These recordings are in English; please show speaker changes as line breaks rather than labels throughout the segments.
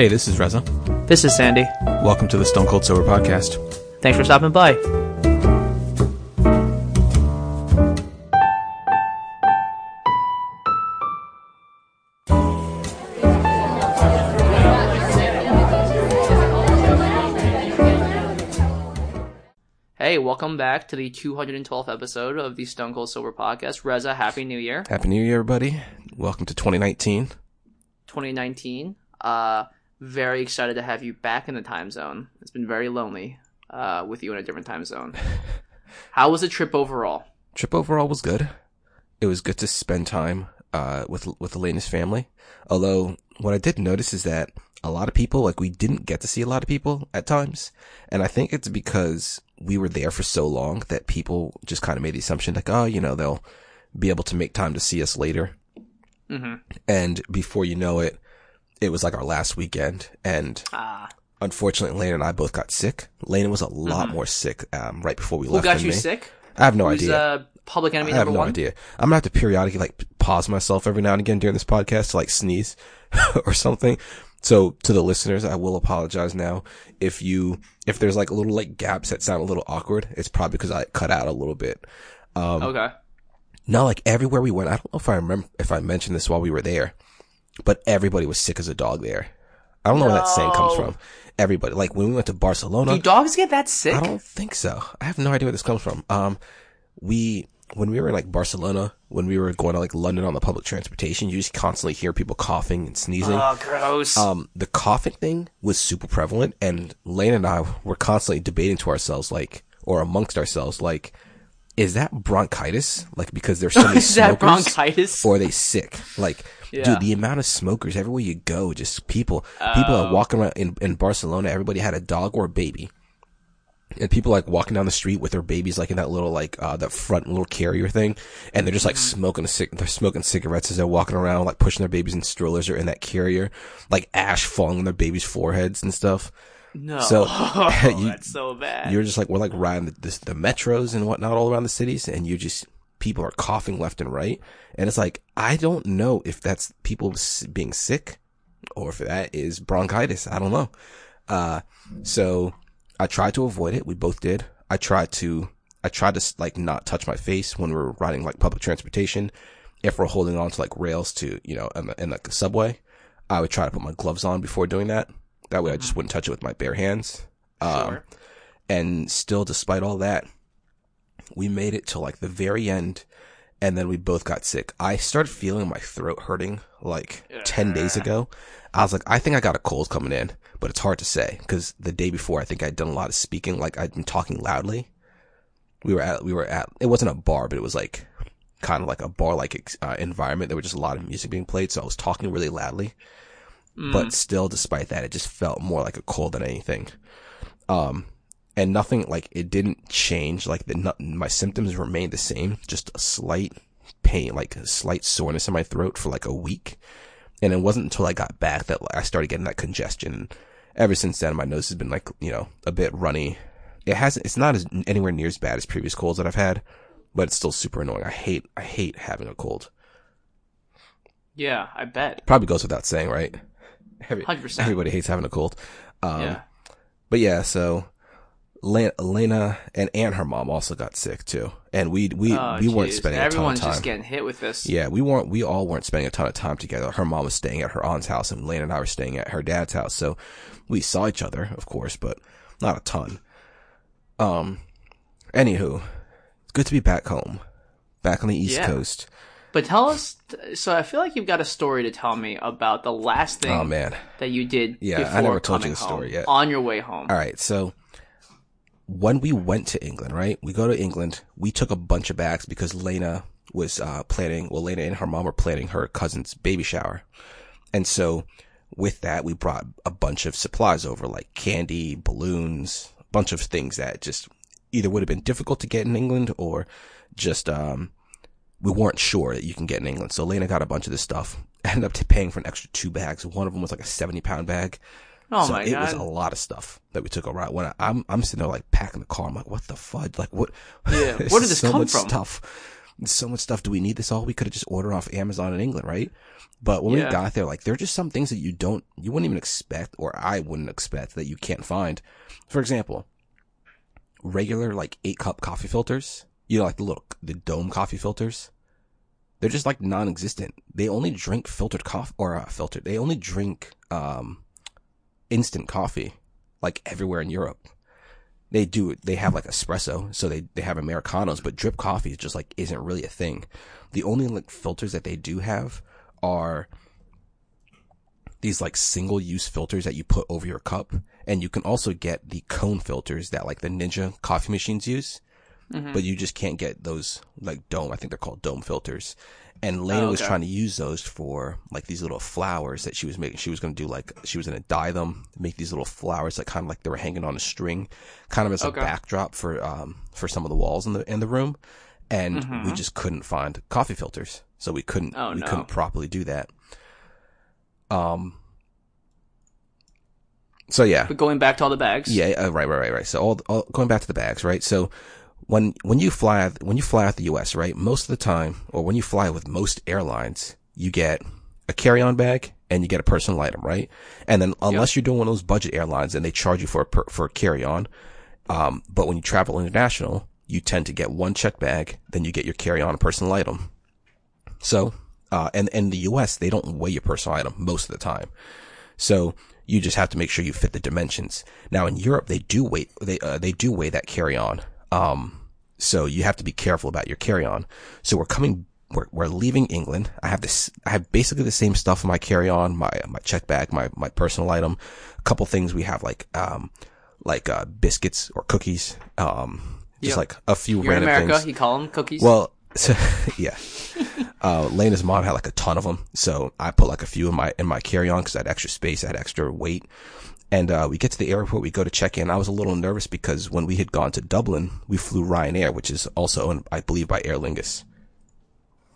Hey, this is Reza.
This is Sandy.
Welcome to the Stone Cold Sober Podcast.
Thanks for stopping by. Hey, welcome back to the 212th episode of the Stone Cold Sober Podcast. Reza, Happy New Year.
Happy New Year, everybody. Welcome to 2019.
2019. Uh, very excited to have you back in the time zone. It's been very lonely uh, with you in a different time zone. How was the trip overall?
Trip overall was good. It was good to spend time uh, with with Elena's family. Although what I did notice is that a lot of people, like we didn't get to see a lot of people at times, and I think it's because we were there for so long that people just kind of made the assumption like, oh, you know, they'll be able to make time to see us later.
Mm-hmm.
And before you know it, it was like our last weekend, and
Ah,
unfortunately, Lena and I both got sick. Lena was a lot more sick um, right before we
Mm-hmm. who
left.
got you
me.
sick?
I have no
Who's
idea.
uh, public enemy
I have no
one?
idea. I'm gonna have to periodically like pause myself every now and again during this podcast to like sneeze or something. So to the listeners, I will apologize now if you if there's like a little like gaps that sound a little awkward. It's probably because I cut out a little bit. Um,
Okay.
No, like everywhere we went, I don't know if I remember if I mentioned this while we were there, but everybody was sick as a dog there. I don't know where that saying comes from. Everybody, like when we went to Barcelona,
Do dogs get that sick?
I don't think so. I have no idea where this comes from. Um, we when we were in like Barcelona, when we were going to like London on the public transportation, you just constantly hear people coughing and sneezing.
Oh, gross.
um, the coughing thing was super prevalent, and Lane and I were constantly debating to ourselves, like, or amongst ourselves, like, is that bronchitis? Like, because there's so many
Is that
smokers,
bronchitis?
or are they sick? Like,
Yeah.
dude, the amount of smokers everywhere you go, just people, people
Oh.
are walking around in, in Barcelona. Everybody had a dog or a baby. And people like walking down the street with their babies, like in that little, like, uh, that front little carrier thing. And they're just like
Mm-hmm.
smoking a cig- they're smoking cigarettes as they're walking around, like pushing their babies in strollers or in that carrier, like ash falling on their babies' foreheads and stuff.
No.
so-
Oh,
you-
that's so bad.
You're just like, we're like riding the, the, the metros and whatnot all around the cities. And you just, people are coughing left and right. And it's like, I don't know if that's people being sick or if that is bronchitis. I don't know. Uh, so I tried to avoid it. We both did. I tried to, I tried to like not touch my face when we're riding like public transportation. If we're holding on to like rails to, you know, in, the, in like the subway, I would try to put my gloves on before doing that. That way I just wouldn't touch it with my bare hands. Um,
Sure.
and still, despite all that, we made it to like the very end. And then we both got sick. I started feeling my throat hurting like 10 days ago. I was like, I think I got a cold coming in, but it's hard to say because the day before I think I'd done a lot of speaking. Like I'd been talking loudly. We were at, we were at, it wasn't a bar, but it was like kind of like a bar like uh, environment. There was just a lot of music being played. So I was talking really loudly, but still, despite that, it just felt more like a cold than anything. Um, and nothing like it didn't change. Like the my symptoms remained the same, just a slight pain, like a slight soreness in my throat for like a week. And it wasn't until I got back that I started getting that congestion. Ever since then, my nose has been like you know a bit runny. It hasn't. It's not as anywhere near as bad as previous colds that I've had, but it's still super annoying. I hate. I hate having a cold.
yeah, I bet.
Probably goes without saying, right? Every,
100%.
Everybody hates having a cold. Um,
yeah.
But yeah, so Le- Elena and and her mom also got sick too, and we we
Oh,
we weren't spending
Everyone's
a ton of time.
just getting hit with this.
yeah, we weren't. We all weren't spending a ton of time together. Her mom was staying at her aunt's house, and Lena and I were staying at her dad's house. So we saw each other, of course, but not a ton. Um, anywho, it's good to be back home, back on the East
Yeah.
Coast.
But tell us. So I feel like you've got a story to tell me about the last thing
Oh man.
that you did.
Yeah, I never told you the story yet.
On your way home.
All right, so when we went to England, right? We go to England. We took a bunch of bags because Lena was uh, planning. Well, Lena and her mom were planning her cousin's baby shower, and so with that, we brought a bunch of supplies over, like candy, balloons, a bunch of things that just either would have been difficult to get in England or just um, we weren't sure that you can get in England. So Lena got a bunch of this stuff. Ended up paying for an extra two bags. One of them was like a seventy pound bag.
Oh
so
my
it was a lot of stuff that we took around. When I, I'm I'm sitting there like packing the car, I'm like, what the fudge? Like what?
Yeah, where did this
so
come
much
from?
Stuff. so much stuff. Do we need this all? We could have just ordered off Amazon in England, right? But when
Yeah.
we got there, like there are just some things that you don't, you wouldn't even expect, or I wouldn't expect that you can't find. For example, regular like eight cup coffee filters, you know, like the the dome coffee filters. They're just like non-existent. They only drink filtered coffee or uh, filtered. They only drink, um, instant coffee like everywhere in Europe. They do, they have like espresso, so they, they have Americanos, but drip coffee is just like, isn't really a thing. The only like filters that they do have are these like single use filters that you put over your cup. And you can also get the cone filters that like the Ninja coffee machines use.
Mhm.
But you just can't get those like dome. I think they're called dome filters. And Lena
Oh,
was trying to use those for like these little flowers that she was making. She was going to do like, she was going to dye them, make these little flowers that kind of like they were hanging on a string, kind of as
Okay.
a backdrop for, um, for some of the walls in the, in the room. And we
Mhm.
just couldn't find coffee filters. So we couldn't,
Oh,
we
no.
couldn't properly do that. Um, so yeah,
But going back to all the bags.
yeah, uh, right, right, right, right. So all, all going back to the bags, right? So when when you fly when you fly out the U.S., right? Most of the time, or when you fly with most airlines, you get a carry-on bag and you get a personal item, right? And then unless you're doing one of those budget airlines and they charge you for a per, for a carry-on, um, but when you travel international, you tend to get one check bag, then you get your carry-on and personal item. So, uh, and in the U.S., they don't weigh your personal item most of the time. So you just have to make sure you fit the dimensions. Now in Europe, they do weigh, they, uh, they do weigh that carry on. Um, so you have to be careful about your carry on. So we're coming, we're, we're leaving England. I have this, I have basically the same stuff in my carry on, my, my check bag, my, my personal item. A couple things we have like, um, like, uh, biscuits or cookies. Um, just
Yep.
like a few
You're in
random
America.
things.
You call them cookies.
Well, so, yeah. Uh, Lena's mom had like a ton of them, so I put like a few in my in my carry on because I had extra space, I had extra weight. And uh, we get to the airport, we go to check in. I was a little nervous because when we had gone to Dublin, we flew Ryanair, which is also owned, I believe, by Aer Lingus.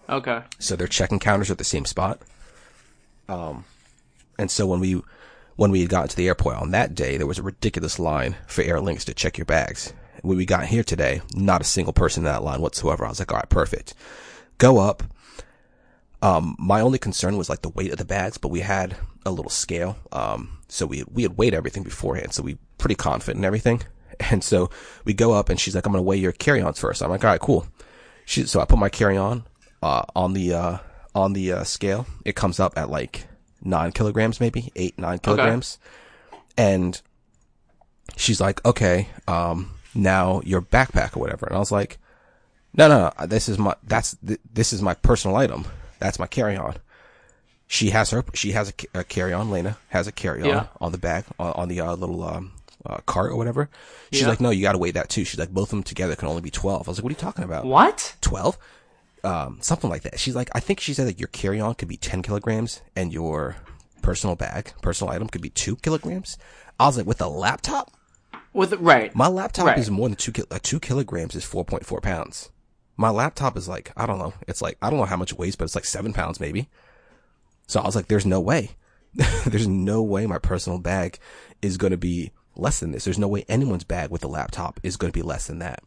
okay.
So their check-in counters are at the same spot. Um, and so when we when we got to the airport on that day, there was a ridiculous line for Aer Lingus to check your bags. When we got here today, not a single person in that line whatsoever. I was like, all right, perfect. Go up. Um, my only concern was like the weight of the bags, but we had a little scale. Um, so we, we had weighed everything beforehand. So we pretty confident in everything. And so we go up and she's like, I'm going to weigh your carry-ons first. I'm like, all right, cool. She, so I put my carry-on, uh, on the, uh, on the, uh, scale. It comes up at like nine kilograms, maybe eight, nine kilograms. And she's like, okay, um, now your backpack or whatever. And I was like, no, no, no, this is my, that's, th- this is my personal item. That's my carry-on. She has her, she has a, a carry-on. Lena has a carry-on
Yeah.
on the bag, on, on the, uh, little, um, uh, cart or whatever. She's
Yeah.
like, no, you gotta weigh that too. She's like, both of them together can only be 12. I was like, what are you talking about?
What?
12? Um, something like that. She's like, I think she said that your carry-on could be 10 kilograms and your personal bag, personal item could be 2 kilograms. I was like, with a laptop?
With right.
My laptop
Right.
is more than 2 ki- uh, 2 kilograms is 4.4 pounds. My laptop is like, I don't know. It's like, I don't know how much it weighs, but it's like 7 pounds maybe. So I was like, there's no way. there's no way my personal bag is going to be less than this. There's no way anyone's bag with a laptop is going to be less than that.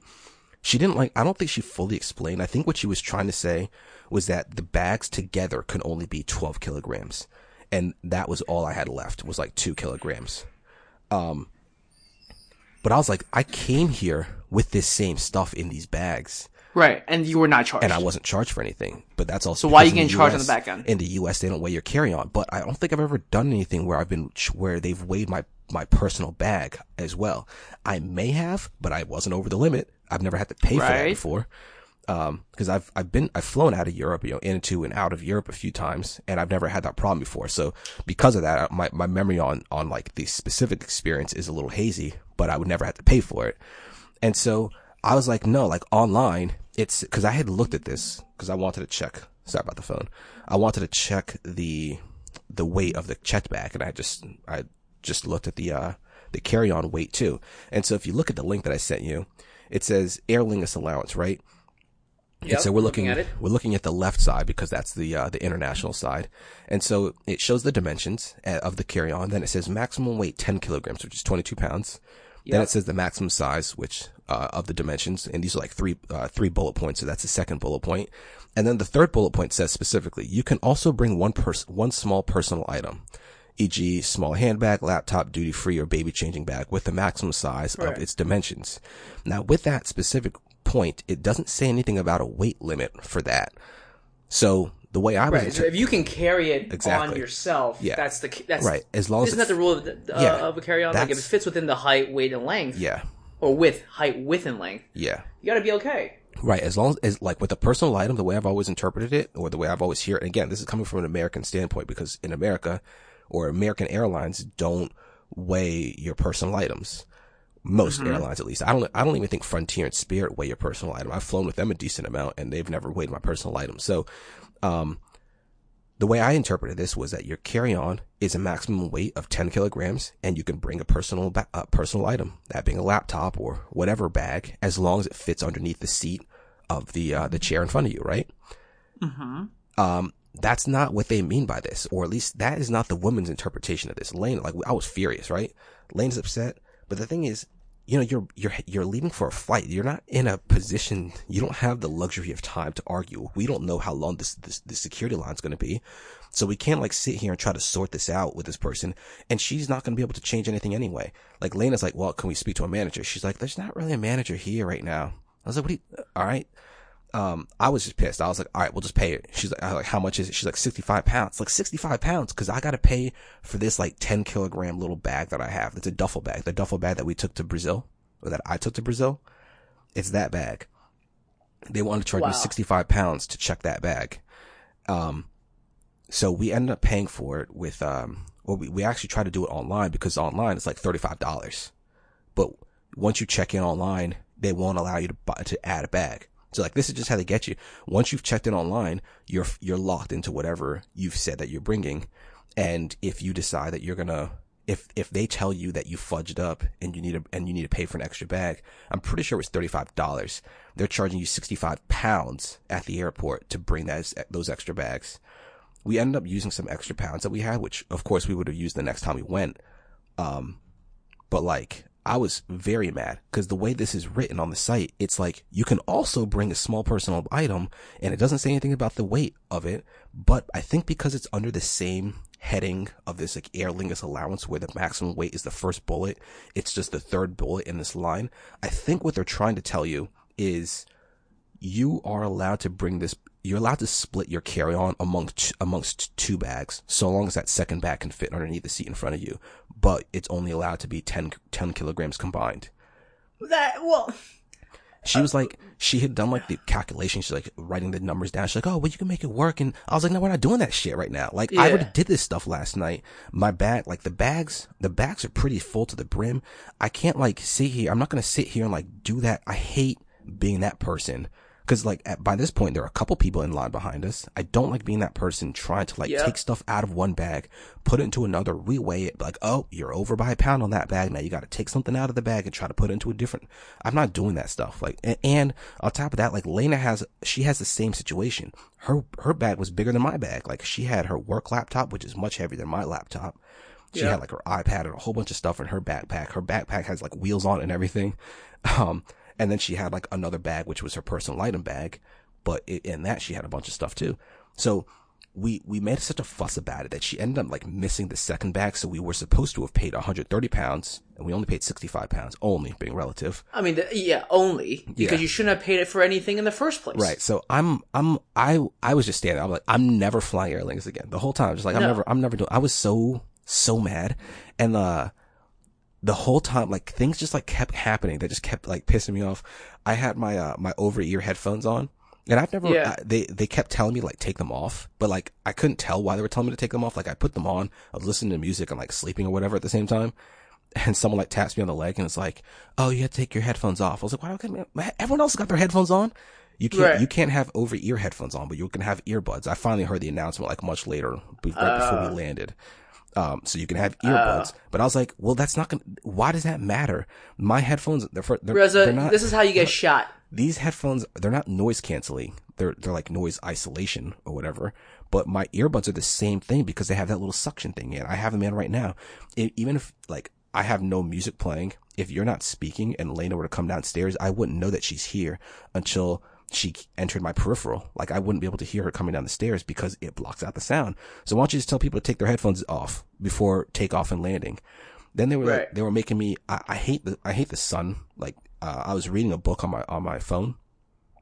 She didn't like, I don't think she fully explained. I think what she was trying to say was that the bags together can only be 12 kilograms. And that was all I had left was like two kilograms. Um, but I was like, I came here with this same stuff in these bags
Right. And you were not charged.
and I wasn't charged for anything. But that's also
So why
because
you
in
getting charged on the back end?
In the U.S., they don't weigh your carry on. But I don't think I've ever done anything where I've been where they've weighed my my personal bag as well. I may have, but I wasn't over the limit. I've never had to pay for that before. Um, because I've I've been I've flown out of Europe, you know, into and out of Europe a few times, and I've never had that problem before. So because of that, my my memory on on like the specific experience is a little hazy. But I would never have to pay for it. And so I was like, no, like online, it's because I had looked at this because I wanted to check. Sorry about the phone. I wanted to check the the weight of the checked bag, and I just I just looked at the uh the carry on weight too. And so if you look at the link that I sent you, it says Aer Lingus allowance, right?
Yep,
and so we're
looking
looking,
at it.
we're looking at the left side because that's the uh, the international side, and so it shows the dimensions uh, of the carry on. Then it says maximum weight 10 kilograms, which is 22 pounds. Then it says the maximum size, which uh, of the dimensions, and these are like three uh, three bullet points. So that's the second bullet point. And then the third bullet point says specifically, you can also bring one person, one small personal item, e.g., small handbag, laptop, duty free, or baby changing bag with the maximum size right. of its dimensions. Now, with that specific point, it doesn't say anything about a weight limit for that. So the way I was,
right. so if you can carry it exactly. on yourself, yeah. that's the that's
right. As long as
isn't that the rule of, the, uh, yeah, of a carry on? Like if it fits within the height, weight, and length,
yeah,
or width, height, width, and length,
yeah,
you got to be okay.
Right. As long as, as, like with a personal item, the way I've always interpreted it or the way I've always heard, and again, this is coming from an American standpoint because in America or American airlines don't weigh your personal items. Most mm-hmm. airlines, at least. I don't, I don't even think Frontier and Spirit weigh your personal item. I've flown with them a decent amount and they've never weighed my personal items. So, um, the way I interpreted this was that your carry-on is a maximum weight of 10 kilograms and you can bring a personal, ba- a personal item, that being a laptop or whatever bag, as long as it fits underneath the seat of the, uh, the chair in front of you, right?
Mm-hmm.
Um, that's not what they mean by this, or at least that is not the woman's interpretation of this. Lane, like, I was furious, right? Lane's upset. But the thing is, you know, you're, you're, you're leaving for a flight. You're not in a position, you don't have the luxury of time to argue. We don't know how long this, this, this security line is going to be. So we can't like sit here and try to sort this out with this person. And she's not going to be able to change anything anyway. Like Lena's like, well, can we speak to a manager? She's like, there's not really a manager here right now. I was like, what you, all right. Um, I was just pissed. I was like, all right, we'll just pay it. She's like, like, how much is it? She's like, 65 pounds. Like 65 pounds. Cause I got to pay for this like 10 kilogram little bag that I have. It's a duffel bag, the duffel bag that we took to Brazil or that I took to Brazil, it's that bag. They wanted to charge wow. me 65 pounds to check that bag. Um, so we ended up paying for it with, um, well, we, we actually tried to do it online because online it's like $35. But once you check in online, they won't allow you to buy, to add a bag. So like this is just how they get you. Once you've checked in online, you're you're locked into whatever you've said that you're bringing. And if you decide that you're gonna if if they tell you that you fudged up and you need a and you need to pay for an extra bag, I'm pretty sure it's thirty five dollars. They're charging you sixty five pounds at the airport to bring those those extra bags. We ended up using some extra pounds that we had, which of course we would have used the next time we went. Um, but like I was very mad because the way this is written on the site, it's like you can also bring a small personal item and it doesn't say anything about the weight of it. But I think because it's under the same heading of this like Aer Lingus allowance where the maximum weight is the first bullet. It's just the third bullet in this line. I think what they're trying to tell you is you are allowed to bring this, you're allowed to split your carry on amongst, amongst two bags, so long as that second bag can fit underneath the seat in front of you. But it's only allowed to be 10, 10 kilograms combined.
That, well,
she was like, she had done like the calculation. She's like writing the numbers down. She's like, oh, well, you can make it work. And I was like, no, we're not doing that shit right now. Like, yeah. I already did this stuff last night. My bag, like the bags, the bags are pretty full to the brim. I can't like sit here. I'm not going to sit here and like do that. I hate being that person Cause like at, by this point, there are a couple people in line behind us. I don't like being that person trying to like take stuff out of one bag, put it into another, reweigh it, like, oh, you're over by a pound on that bag. Now you got to take something out of the bag and try to put it into a different. I'm not doing that stuff. Like, and, and on top of that, like Lena has, she has the same situation. Her, her bag was bigger than my bag. Like she had her work laptop, which is much heavier than my laptop. She had like her iPad and a whole bunch of stuff in her backpack. Her backpack has like wheels on it and everything. Um, and then she had like another bag, which was her personal item bag. But in that, she had a bunch of stuff too. So we, we made such a fuss about it that she ended up like missing the second bag. So we were supposed to have paid 130 pounds and we only paid 65 pounds, only being relative.
I mean, the, yeah, only because yeah. you shouldn't have paid it for anything in the first place.
Right. So I'm, I'm, I, I was just standing. I'm like, I'm never flying Aer Lingus again. The whole time, just like, I'm no. never, I'm never doing, I was so, so mad. And, uh, the whole time, like things just like kept happening. They just kept like pissing me off. I had my, uh, my over ear headphones on and I've never, yeah. uh, they, they kept telling me like take them off, but like I couldn't tell why they were telling me to take them off. Like I put them on, I was listening to music and like sleeping or whatever at the same time. And someone like taps me on the leg and it's like, oh, you have to take your headphones off. I was like, why don't I, everyone else got their headphones on? You can't, right. you can't have over ear headphones on, but you can have earbuds. I finally heard the announcement like much later, right uh, before we uh. landed. Um, so you can have earbuds. Uh, but I was like, well, that's not gonna, why does that matter? My headphones, they're, for, they're,
Reza, they're not, this is how you get shot.
These headphones, they're not noise canceling. They're, they're like noise isolation or whatever. But my earbuds are the same thing because they have that little suction thing in. I have them in right now. It, even if like, I have no music playing. If you're not speaking and Lena were to come downstairs, I wouldn't know that she's here until she entered my peripheral. Like I wouldn't be able to hear her coming down the stairs because it blocks out the sound. So why don't you just tell people to take their headphones off before takeoff and landing? Then they were right. like, they were making me. I, I, hate the I hate the sun. Like uh, I was reading a book on my on my phone.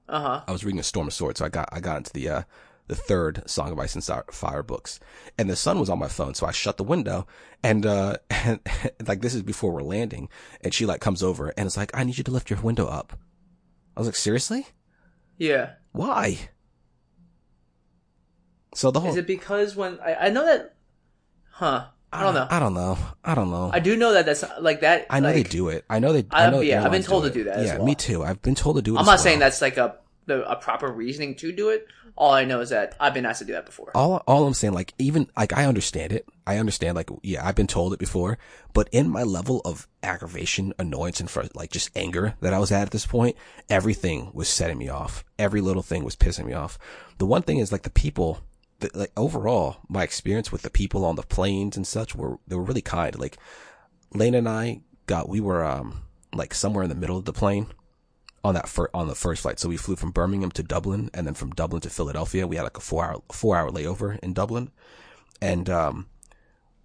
Uh huh.
I was reading a Storm of Swords, so I got I got into the uh, the third Song of Ice and Fire books, and the sun was on my phone, so I shut the window, and uh, and like this is before we're landing, and she like comes over and it's like, I need you to lift your window up. I was like, seriously?
Yeah.
Why? So the whole
is it because when I, I know that, huh? I don't know.
I don't know. I don't know.
I do know that that's like that.
I know
like,
they do it. I know they. I, know
yeah, I've been told do to do that.
Yeah,
well.
me too. I've been told to do it.
I'm not
well.
saying that's like a a proper reasoning to do it. All I know is that I've been asked to do that before.
All all I'm saying, like even like I understand it. I understand like yeah, I've been told it before. But in my level of aggravation, annoyance, and like just anger that I was at at this point, everything was setting me off. Every little thing was pissing me off. The one thing is like the people like overall, my experience with the people on the planes and such were they were really kind. Like Lane and I got we were um like somewhere in the middle of the plane on that fir- on the first flight. So we flew from Birmingham to Dublin, and then from Dublin to Philadelphia. We had like a four hour four hour layover in Dublin, and um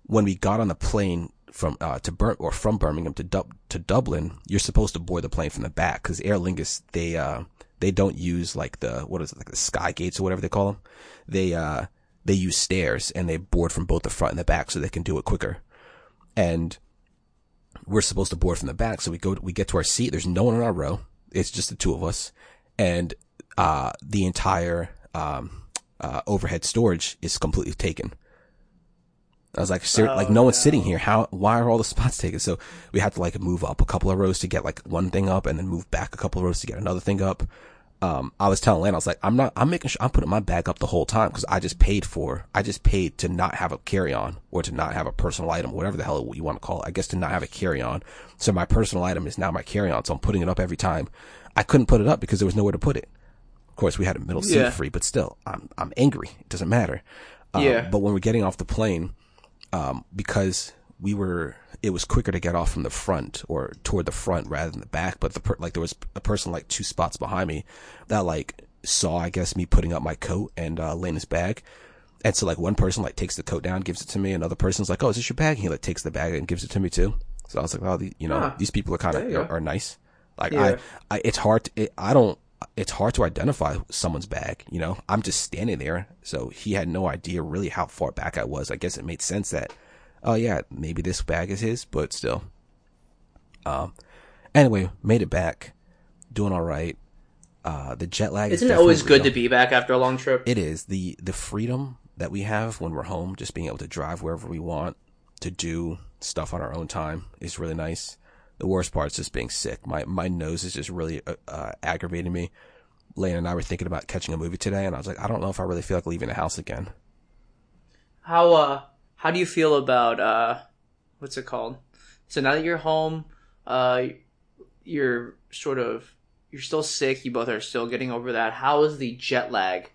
when we got on the plane from uh, to Bur- or from Birmingham to du- to Dublin, you're supposed to board the plane from the back because Aer Lingus they uh they don't use like the what is it like the sky gates or whatever they call them. They uh they use stairs and they board from both the front and the back so they can do it quicker. And we're supposed to board from the back, so we go we get to our seat. There's no one in our row. It's just the two of us, and uh the entire um uh overhead storage is completely taken. I was like, oh, like no one's no. sitting here. How? Why are all the spots taken? So we had to like move up a couple of rows to get like one thing up, and then move back a couple of rows to get another thing up. Um, I was telling Lana, I was like, I'm not, I'm making sure I'm putting my bag up the whole time because I just paid for, I just paid to not have a carry on or to not have a personal item, whatever the hell you want to call it. I guess to not have a carry on. So my personal item is now my carry on. So I'm putting it up every time. I couldn't put it up because there was nowhere to put it. Of course, we had a middle seat yeah. free, but still, I'm, I'm angry. It doesn't matter. Um, yeah. But when we're getting off the plane, um, because we were, it was quicker to get off from the front or toward the front rather than the back. But the per, like there was a person like two spots behind me that like saw, I guess, me putting up my coat and uh, Lena's bag. And so like one person like takes the coat down, gives it to me. Another person's like, "Oh, is this your bag?" And he like takes the bag and gives it to me too. So I was like, "Oh, the, you know, huh. these people are kind of are, are, nice." Like yeah. I, I, it's hard. To, it, I don't. It's hard to identify someone's bag. You know, I'm just standing there, so he had no idea really how far back I was. I guess it made sense that oh yeah, maybe this bag is his, but still. Um, anyway, made it back, doing all right. Uh, the jet lag
isn't is it always good real. to be back after a long trip.
It is the the freedom that we have when we're home, just being able to drive wherever we want, to do stuff on our own time is really nice. The worst part is just being sick. My my nose is just really uh, uh, aggravating me. Lane and I were thinking about catching a movie today, and I was like, I don't know if I really feel like leaving the house again.
How uh how do you feel about uh, what's it called? So now that you're home, uh, you're sort of you're still sick. You both are still getting over that. How has the jet lag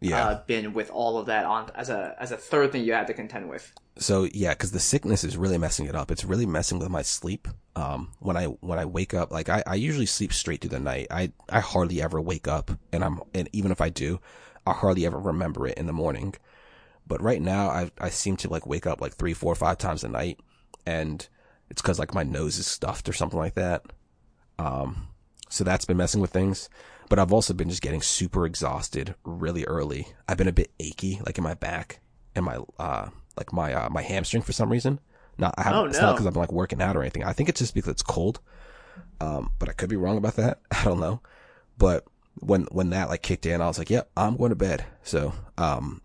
yeah. uh, been with all of that on as a as a third thing you had to contend with?
So yeah, because the sickness is really messing it up. It's really messing with my sleep. Um, when I when I wake up, like I, I usually sleep straight through the night. I I hardly ever wake up, and I'm and even if I do, I hardly ever remember it in the morning. But right now, I I seem to like wake up like three, four, five times a night, and it's because like my nose is stuffed or something like that. Um, so that's been messing with things. But I've also been just getting super exhausted really early. I've been a bit achy, like in my back and my uh like my uh my hamstring for some reason. Not I have oh, no. it's not because I'm like working out or anything. I think it's just because it's cold. Um, but I could be wrong about that. I don't know. But when when that like kicked in, I was like, "Yep, yeah, I'm going to bed." So um,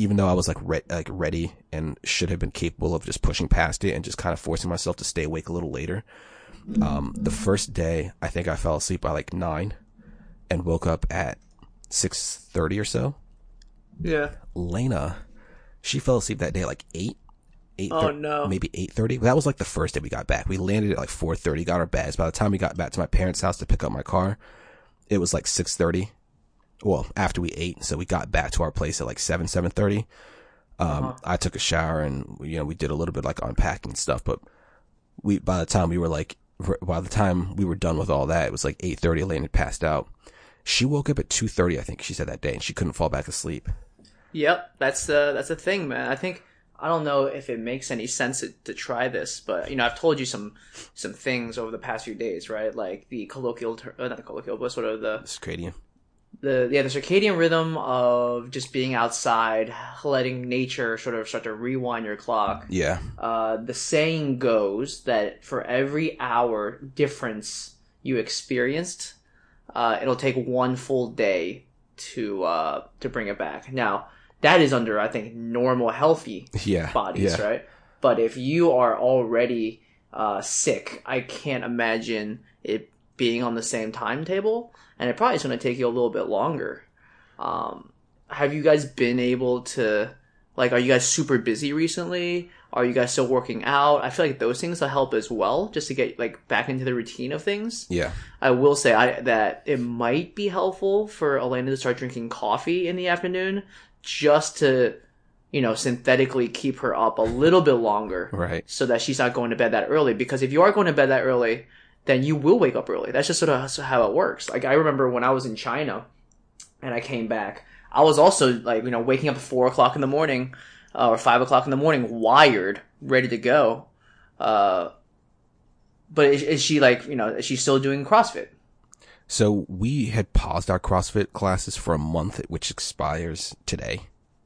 even though I was like re- like ready and should have been capable of just pushing past it and just kind of forcing myself to stay awake a little later. Um, the first day, I think I fell asleep by like nine and woke up at six thirty or so.
Yeah.
Lena, she fell asleep that day at like eight.
Eight oh no.
Maybe eight thirty. That was like the first day we got back. We landed at like four thirty, got our bags. By the time we got back to my parents' house to pick up my car, it was like six thirty well, after we ate. So we got back to our place at like 7, 7.30. Um, uh-huh. I took a shower and, you know, we did a little bit like unpacking stuff, but we by the time we were like by the time we were done with all that, it was like eight thirty. Elaine had passed out. She woke up at two thirty, I think she said that day, and she couldn't fall back asleep.
Yep, that's the that's the thing, man. I think I don't know if it makes any sense to, to try this, but you know, I've told you some some things over the past few days, right? Like the colloquial, ter- uh, not the colloquial, but sort of the
Circadian.
The yeah the circadian rhythm of just being outside, letting nature sort of start to rewind your clock.
Yeah.
Uh, the saying goes that for every hour difference you experienced, uh, it'll take one full day to uh, to bring it back. Now that is under I think normal healthy
Yeah.
bodies,
yeah.
right? But if you are already uh, sick, I can't imagine it being on the same timetable, and it probably is going to take you a little bit longer. Um, have you guys been able to, like, are you guys super busy recently? Are you guys still working out? I feel like those things will help as well, just to get like back into the routine of things.
Yeah.
I will say I, that it might be helpful for Elena to start drinking coffee in the afternoon, just to, you know, synthetically keep her up a little bit longer,
Right.
so that she's not going to bed that early. Because if you are going to bed that early, then you will wake up early. That's just sort of how it works. Like I remember when I was in China, and I came back, I was also like, you know, waking up at four o'clock in the morning, uh, or five o'clock in the morning, wired, ready to go. Uh, but is, is she like, you know, is she still doing CrossFit?
So we had paused our CrossFit classes for a month, which expires today.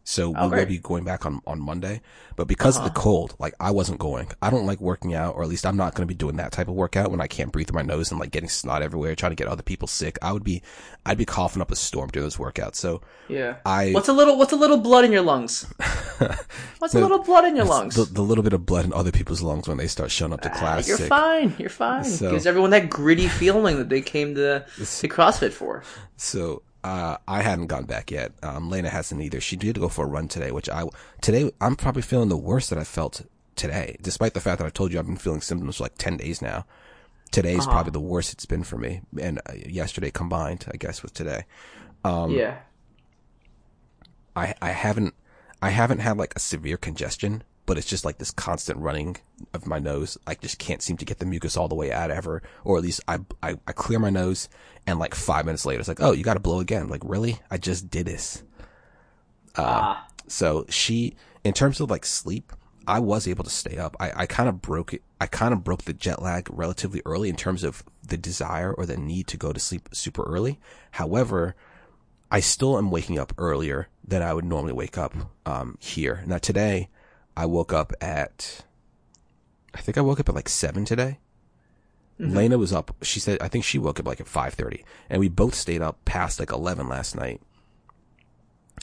So we will be going back on, on Monday. But because of the cold, like I wasn't going. I don't like working out, or at least I'm not going to be doing that type of workout when I can't breathe through my nose and like getting snot everywhere, trying to get other people sick. I would be, I'd be coughing up a storm during those workouts. So
Yeah.
I,
What's a little What's a little blood in your lungs? What's a little blood in your lungs?
the, the little bit of blood in other people's lungs when they start showing up to class
Ah, You're
sick.
fine. You're fine.
So-
Gives everyone that gritty feeling that they came to to CrossFit for.
So uh, I hadn't gone back yet. Um, Lena hasn't either. She did go for a run today, which I today I'm probably feeling the worst that I felt today, despite the fact that I told you I've been feeling symptoms for like ten days now. Today is probably the worst it's been for me, and uh, yesterday combined, I guess, with today. Um,
yeah.
I I haven't I haven't had like a severe congestion, but it's just like this constant running of my nose. I just can't seem to get the mucus all the way out ever, or at least I I, I clear my nose, and like five minutes later, it's like, oh, you got to blow again. I'm like, really? I just did this.
ah.
So she, in terms of like sleep, I was able to stay up. I, I kind of broke it. I kind of broke the jet lag relatively early in terms of the desire or the need to go to sleep super early. However, I still am waking up earlier than I would normally wake up, um, here. Now today, I woke up at, I think I woke up at like seven today. Lena was up. She said, I think she woke up like at 5.30 and we both stayed up past like 11 last night.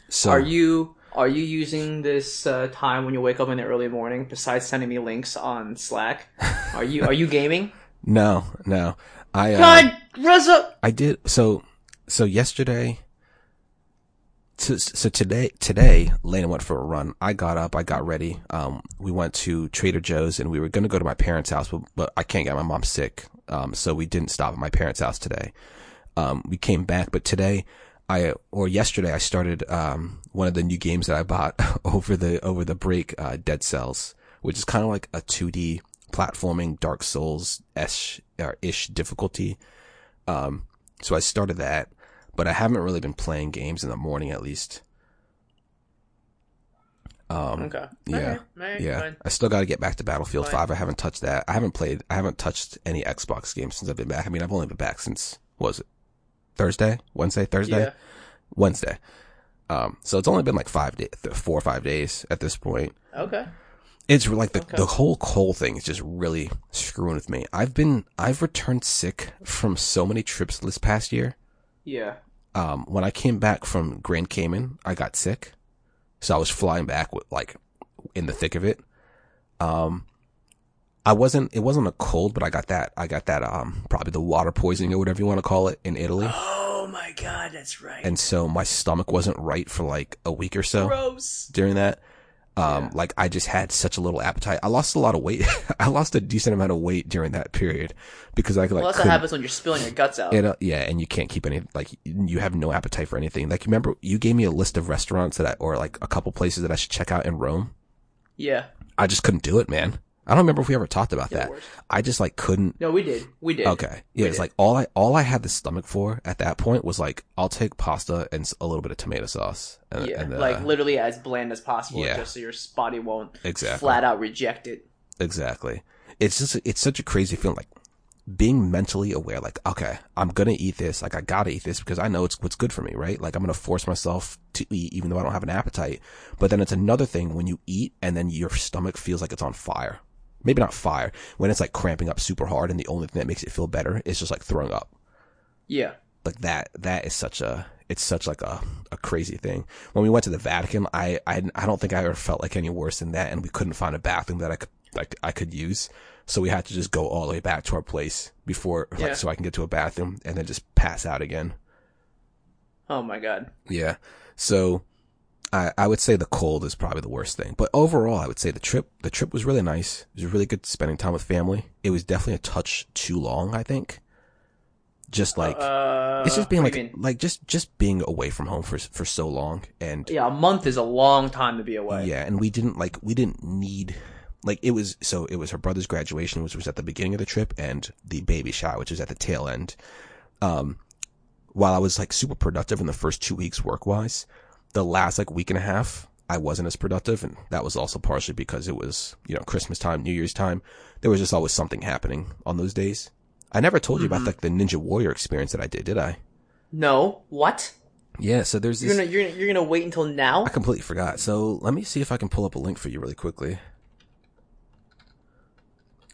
So
Are you Are you using this uh, time when you wake up in the early morning? Besides sending me links on Slack, are you Are you gaming?
No, no. I uh,
God, Reza.
I did so so yesterday so, so today today Lena went for a run. I got up, I got ready. Um we went to Trader Joe's and we were going to go to my parents' house, but, but I can't get my mom sick. Um so we didn't stop at my parents' house today. Um we came back, but today I or yesterday I started um one of the new games that I bought over the over the break uh Dead Cells, which is kind of like a 2D platforming Dark Souls ish ish difficulty. Um so I started that, but I haven't really been playing games in the morning at least. Um
Okay.
yeah. Yeah.
fine.
I still got to get back to Battlefield
Fine.
5. I haven't touched that. I haven't played I haven't touched any Xbox games since I've been back. I mean, I've only been back since what was it? Thursday? Wednesday? Thursday?
Yeah.
Wednesday. Um, so it's only been like five days, four or five days at this point.
Okay.
It's like the,
Okay.
the whole cold thing is just really screwing with me. I've been, I've returned sick from so many trips this past year.
Yeah.
Um, when I came back from Grand Cayman, I got sick. So I was flying back with like in the thick of it. Um, I wasn't, it wasn't a cold, but I got that, I got that, um, probably the water poisoning or whatever you want to call it in Italy.
Oh my God, that's right.
And so my stomach wasn't right for like a week or so.
Gross.
during that. Um,
Yeah.
like I just had such a little appetite. I lost a lot of weight. I lost a decent amount of weight during that period because I like
Well, that's what happens when you're spilling your guts out.
it, uh, yeah, and you can't keep any like you have no appetite for anything. Like remember you gave me a list of restaurants that I or like a couple places that I should check out in Rome.
yeah.
I just couldn't do it, man. I don't remember if we ever talked about that. I just like couldn't.
No, we did. We did.
Okay, yeah,
We
it's
did.
like all I all I had the stomach for at that point was like I'll take pasta and a little bit of tomato sauce. And,
Yeah,
and, uh,
like literally as bland as possible,
yeah.
just so your body won't
Exactly.
flat out reject it.
Exactly. It's just it's such a crazy feeling like being mentally aware like okay, I'm going to eat this. Like I got to eat this because I know it's what's good for me, right? Like I'm going to force myself to eat even though I don't have an appetite. But then it's another thing when you eat and then your stomach feels like it's on fire. Maybe not fire, when it's like cramping up super hard and the only thing that makes it feel better is just like throwing up.
Yeah.
Like that that is such a it's such like a, a crazy thing. When we went to the Vatican, I, I I don't think I ever felt like any worse than that and we couldn't find a bathroom that I could like I could use. So we had to just go all the way back to our place before
Yeah.
like so I can get to a bathroom and then just pass out again.
Oh my god.
Yeah. So I I would say the cold is probably the worst thing. But overall I would say the trip the trip was really nice. It was really good spending time with family. It was definitely a touch too long, I think. Just like
uh,
it's just being like
do you mean?
like just just being away from home for for so long and
yeah, a month is a long time to be away.
yeah and we didn't like we didn't need like it was so it was her brother's graduation which was at the beginning of the trip and the baby shower which was at the tail end um while i was like super productive in the first two weeks work wise the last like week and a half i wasn't as productive and that was also partially because it was you know christmas time new year's time there was just always something happening on those days i never told you about like the ninja warrior experience that i did did i
No, what?
yeah so there's this
You're gonna you're gonna, you're gonna wait until now?
I completely forgot. So let me see if I can pull up a link for you really quickly.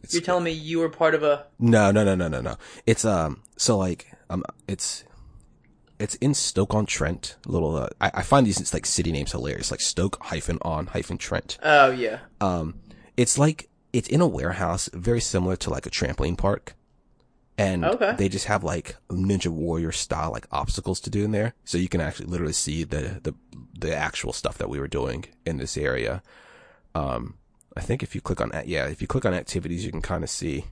It's,
You're telling me you were part of a
no, no, no, no, no, no. It's um, so like um, it's it's in Stoke on Trent. Little, uh, I, I find these it's like city names hilarious, like Stoke hyphen on hyphen Trent.
Oh yeah.
Um, it's like it's in a warehouse, very similar to like a trampoline park. And
Okay.
they just have like Ninja Warrior style like obstacles to do in there, so you can actually literally see the the the actual stuff that we were doing in this area. Um, I think if you click on yeah, if you click on activities, you can kind of see,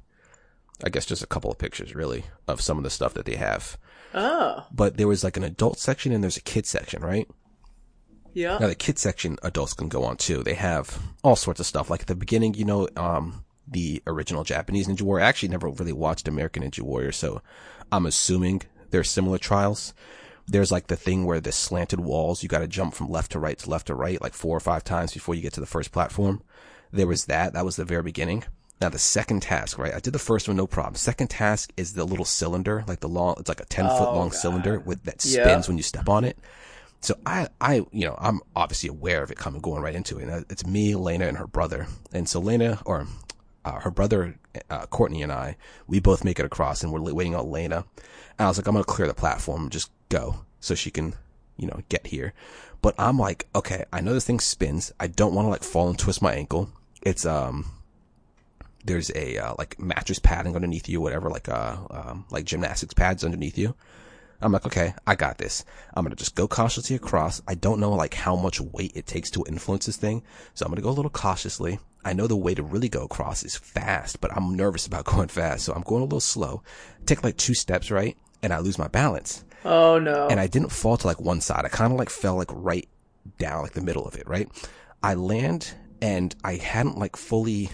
I guess, just a couple of pictures really of some of the stuff that they have.
Oh.
But there was like an adult section and there's a kid section, right?
Yeah.
Now the kid section, adults can go on too. They have all sorts of stuff. Like at the beginning, you know, um, the original Japanese Ninja Warrior. I actually never really watched American Ninja Warrior, so I'm assuming there's similar trials. There's like the thing where the slanted walls, you got to jump from left to right to left to right, like four or five times before you get to the first platform. There was that. That was the very beginning. Now the second task, right? I did the first one, no problem. Second task is the little cylinder, like the long, it's like a 10 foot
Oh,
long
God.
cylinder with that
Yeah.
spins when you step on it. So I, I, you know, I'm obviously aware of it coming, going right into it. And it's me, Lena, and her brother. And so Lena, or uh, her brother, uh, Courtney and I, we both make it across and we're waiting on Lena. And I was like, I'm going to clear the platform and just go so she can, you know, get here. But I'm like, okay, I know this thing spins. I don't want to like fall and twist my ankle. It's, um, there's a, uh, like mattress padding underneath you, whatever, like, uh, um, like gymnastics pads underneath you. I'm like, okay, I got this. I'm gonna just go cautiously across. I don't know like how much weight it takes to influence this thing, so I'm gonna go a little cautiously. I know the way to really go across is fast, but I'm nervous about going fast, so I'm going a little slow. Take like two steps right, and I lose my balance,
Oh no.
and I didn't fall to like one side. I kind of like fell like right down, like the middle of it, right? I land, and I hadn't like fully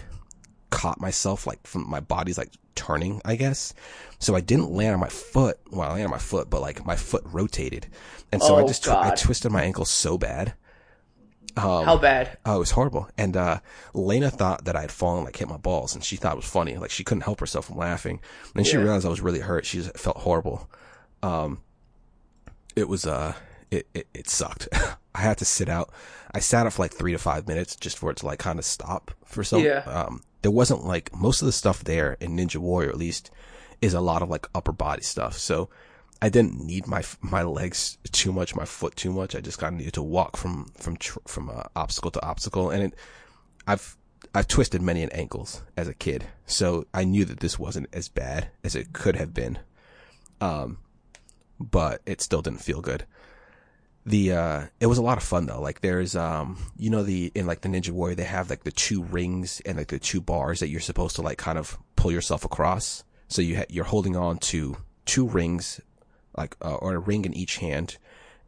caught myself like from my body's like turning, I guess. So I didn't land on my foot. Well, I landed on my foot, but like my foot rotated. And so I
Oh,
just, tw- I twisted my ankle so bad.
How bad?
Oh, it was horrible. And, uh, Lena thought that I had fallen, like hit my balls and she thought it was funny. Like she couldn't help herself from laughing. And she
Yeah.
realized I was really hurt. She just felt horrible. Um, it was, uh, it, it, it sucked. I had to sit out. I sat out for like three to five minutes just for it to like kind of stop for some,
Yeah.
um, there wasn't like most of the stuff there in Ninja Warrior, at least, is a lot of like upper body stuff. So I didn't need my my legs too much, my foot too much. I just kind of needed to walk from from from uh, obstacle to obstacle, and it, I've I've twisted many an ankles as a kid, so I knew that this wasn't as bad as it could have been. Um, but it still didn't feel good. The uh, it was a lot of fun though. Like there's um, you know the in like the Ninja Warrior they have like the two rings and like the two bars that you're supposed to like kind of pull yourself across. So you ha- you're holding on to two rings, like uh, or a ring in each hand,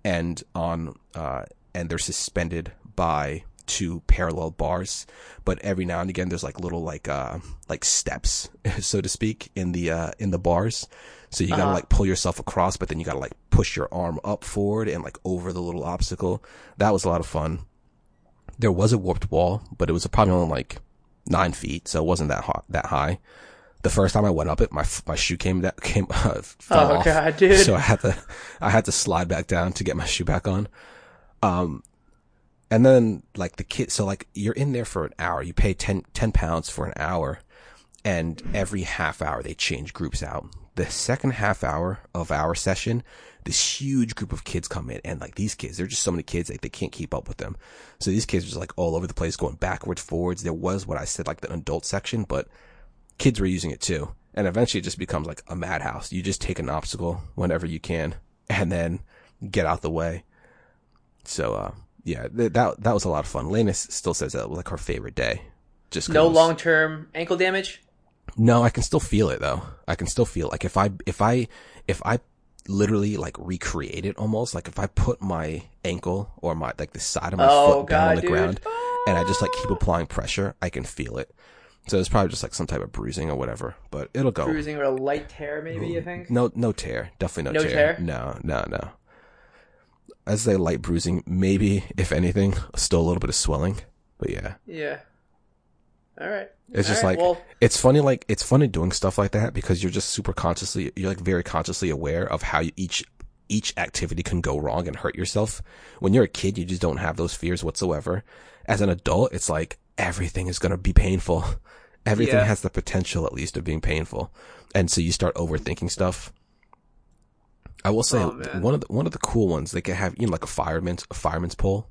and on uh, and they're suspended by two parallel bars, but every now and again there's like little like uh like steps, so to speak, in the uh in the bars. So you gotta
Uh-huh.
like pull yourself across, but then you gotta like push your arm up forward and like over the little obstacle. That was a lot of fun. There was a warped wall, but it was probably only like nine feet, so it wasn't that hot, that high. The first time I went up it, my my shoe came that came uh, fell
Oh,
off,
God, dude.
so I had to I had to slide back down to get my shoe back on. Um, and then like the kid, so like you're in there for an hour. You pay 10, 10 pounds for an hour, and every half hour they change groups out. The second half hour of our session, this huge group of kids come in, and like these kids, there are just so many kids like they can't keep up with them. So these kids are just like all over the place, going backwards, forwards. There was what I said like the adult section, but kids were using it too. And eventually it just becomes like a madhouse. You just take an obstacle whenever you can and then get out the way. So, uh, yeah, th- that, that was a lot of fun. Lena still says that was like her favorite day. Just
No
was-
long term ankle damage.
no, I can still feel it though. I can still feel like if I if I if I literally like recreate it almost like if I put my ankle or my like the side of my
Oh,
foot down on the
dude.
ground and I just like keep applying pressure, I can feel it. So it's probably just like some type of bruising or whatever, but it'll go.
Bruising or a light tear, maybe you think?
No, no tear. Definitely no,
No
tear.
tear?
No, no, no. I'd say light bruising, maybe if anything, still a little bit of swelling, but yeah.
Yeah. All right.
It's just
All right,
like
well,
it's funny like it's funny doing stuff like that because you're just super consciously you're like very consciously aware of how you, each each activity can go wrong and hurt yourself. When you're a kid, you just don't have those fears whatsoever. As an adult, it's like everything is going to be painful. Everything
Yeah.
has the potential at least of being painful. And so you start overthinking stuff. I will say
Oh,
one of the one of the cool ones they could have you know like a fireman's a fireman's pole.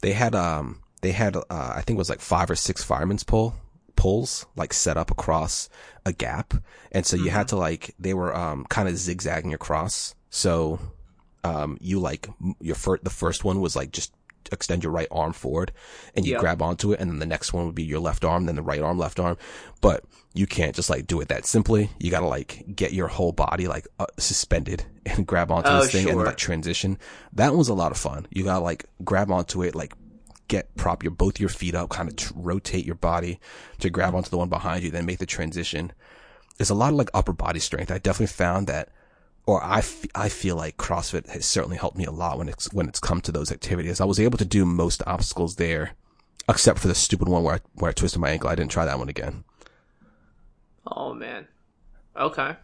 They had um they had uh I think it was like five or six fireman's pole poles like set up across a gap, and so you had to like they were um kind of zigzagging across. So um you like your first the first one was like just extend your right arm forward and you
Yeah.
grab onto it and then the next one would be your left arm then the right arm left arm. But you can't just like do it that simply. You gotta like get your whole body like uh, suspended and grab onto
Oh,
this thing and
sure.
like transition. That was a lot of fun. You gotta like grab onto it like get prop your both your feet up kind of tr- rotate your body to grab onto the one behind you then make the transition. There's a lot of like upper body strength. I definitely found that or I, f- I feel like CrossFit has certainly helped me a lot when it's when it's come to those activities. I was able to do most obstacles there, except for the stupid one where I, where I twisted my ankle. I didn't try that one again.
oh man. Okay.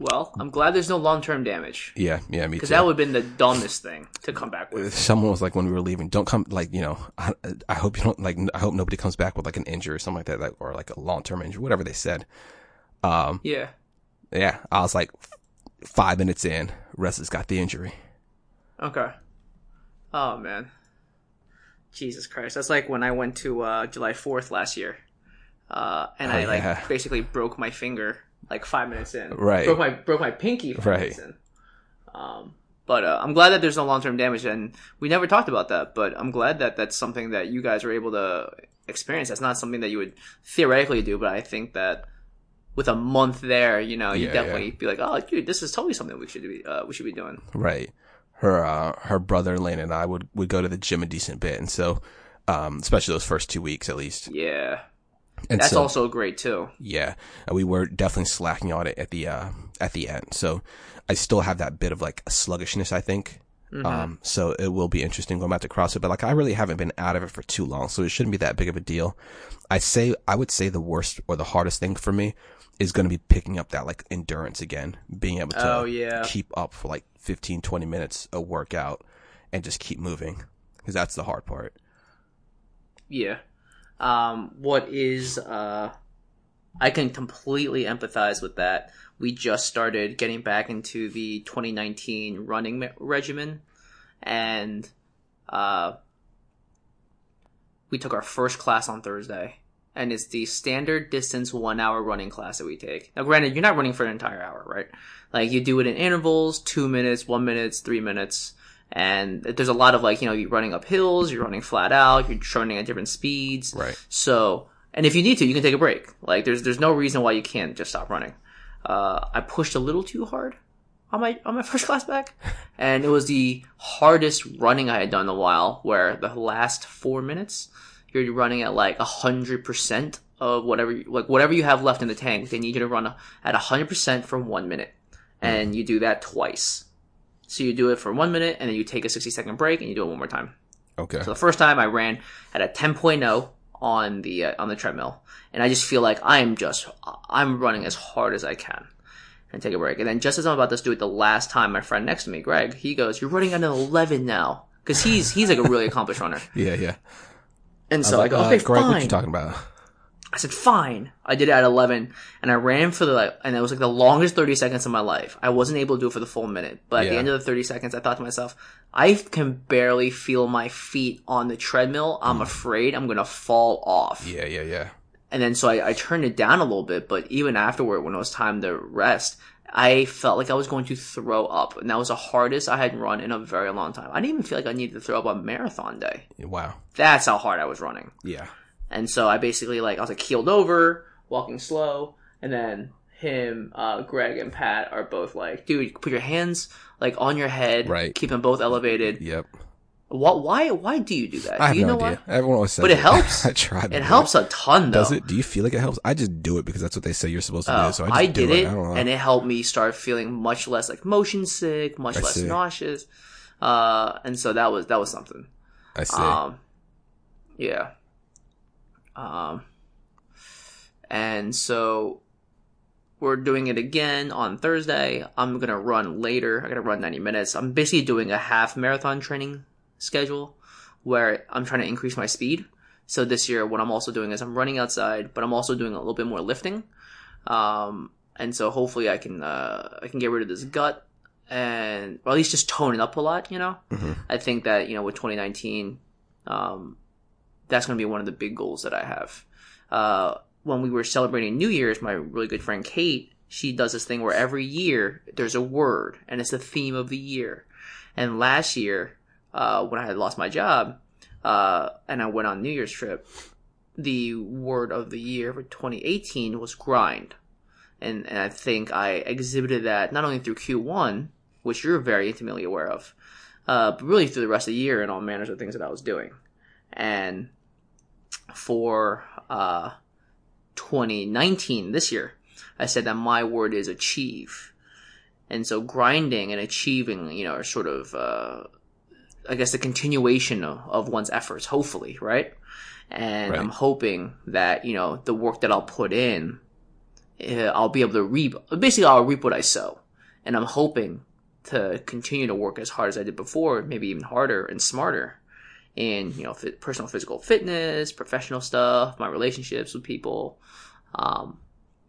Well, I'm glad there's no long term damage
Yeah, yeah, me too.
because that would have been the dumbest thing to come back with.
Someone was like when we were leaving, don't come like you know. I, I hope you don't like. I hope nobody comes back with like an injury or something like that, like, or like a long term injury, whatever they said. Um,
Yeah.
yeah, I was like five minutes in, Russ has got the injury.
Okay. Oh man. Jesus Christ. That's like when I went to uh, July 4th last year. Uh, and
Oh,
I like
yeah.
basically broke my finger like 5 minutes in.
Right.
Broke my broke my pinky 5
Right.
minutes in. Um but uh, I'm glad that there's no long-term damage and we never talked about that, but I'm glad that that's something that you guys were able to experience. That's not something that you would theoretically do, but I think that with a month there, you know, you
Yeah,
definitely be like, "Oh, dude, this is totally something we should be uh, we should be doing."
Right. Her uh, her brother Lane and I would would go to the gym a decent bit, and so um, especially those first two weeks at least.
Yeah.
And
That's
so,
also great too.
yeah, we were definitely slacking on it at the uh, at the end. So I still have that bit of like sluggishness, I think. Um, so it will be interesting going back to CrossFit, but like I really haven't been out of it for too long, so it shouldn't be that big of a deal. I say I would say the worst or the hardest thing for me is going to be picking up that like endurance again, being able to
Oh, yeah.
keep up for like 15, 20 minutes a workout and just keep moving because that's the hard part.
Yeah. Um, what is uh, I can completely empathize with that. We just started getting back into the 2019 running me- regimen, and uh, we took our first class on Thursday, and it's the standard distance one hour running class that we take. Now, granted, you're not running for an entire hour, right? Like you do it in intervals, two minutes, one minutes, three minutes. And there's a lot of like, you know, you're running up hills, you're running flat out, you're running at different speeds.
Right.
So, and if you need to, you can take a break. Like, there's there's no reason why you can't just stop running. Uh, I pushed a little too hard on my on my first class back, and it was the hardest running I had done in a while. Where the last four minutes, you're running at like a hundred percent of whatever like whatever you have left in the tank. They need you to run at a hundred percent for one minute, and you do that twice. So you do it for one minute, and then you take a sixty second break, and you do it one more time.
Okay.
So the first time I ran at a 10.0 on the uh, on the treadmill, and I just feel like I'm just I'm running as hard as I can, and take a break. And then just as I'm about to do it the last time, my friend next to me, Greg, he goes, "You're running at an 11 now," because he's he's like a really accomplished runner.
Yeah, yeah.
And so I,
Like,
go,
uh,
"Okay,
Greg,
fine."
what you talking about?
I said, "Fine." I did it at 11, and I ran for the like, and it was like the longest 30 seconds of my life. I wasn't able to do it for the full minute, but at the end of the 30 seconds, I thought to myself, I can barely feel my feet on the treadmill. I'm afraid I'm gonna fall off.
Yeah, yeah, yeah.
And then so I, I turned it down a little bit, but even afterward, when it was time to rest, I felt like I was going to throw up. And that was the hardest I had run in a very long time. I didn't even feel like I needed to throw up on marathon day.
Wow.
That's how hard I was running.
Yeah.
And so I basically like, I was like keeled over, walking slow, and then him, uh, Greg and Pat are both like, dude, put your hands like on your head,
Right.
Keep them both elevated.
Yep.
What, why, why do you do that?
I have
do you
no
know
idea.
why?
Everyone always says
But it helps.
I tried.
It helps a ton though.
Does it? Do you feel like it helps? I just do it because that's what they say you're supposed to
Oh,
do. So I just
I
do
did
it.
it,
I don't know.
and it helped me start feeling much less like motion sick, much
I
less
see.
nauseous, uh, and so that was that was something.
I see.
Um, yeah. Um, and so we're doing it again on Thursday. I'm gonna run later. I gotta run 90 minutes. I'm basically doing a half marathon training schedule where I'm trying to increase my speed. So this year, what I'm also doing is I'm running outside, but I'm also doing a little bit more lifting. Um, and so hopefully I can uh, I can get rid of this gut and or at least just tone it up a lot. You know,
Mhm.
I think that you know with 2019, um, that's going to be one of the big goals that I have. Uh, when we were celebrating New Year's, my really good friend Kate, she does this thing where every year there's a word and it's the theme of the year. And last year, uh, when I had lost my job, uh, and I went on New Year's trip, the word of the year for 2018 was grind. And, and I think I exhibited that not only through Q1, which you're very intimately aware of, uh, but really through the rest of the year and all manners of things that I was doing. And for uh, 2019, this year, I said that my word is achieve. And so grinding and achieving, you know, are sort of, uh, I guess, the continuation of, one's efforts, hopefully, right? And
Right.
I'm hoping that, you know, the work that I'll put in, uh, I'll be able to reap, basically, I'll reap what I sow. And I'm hoping to continue to work as hard as I did before, maybe even harder and smarter in, you know, fit, personal physical fitness, professional stuff, my relationships with people. Um,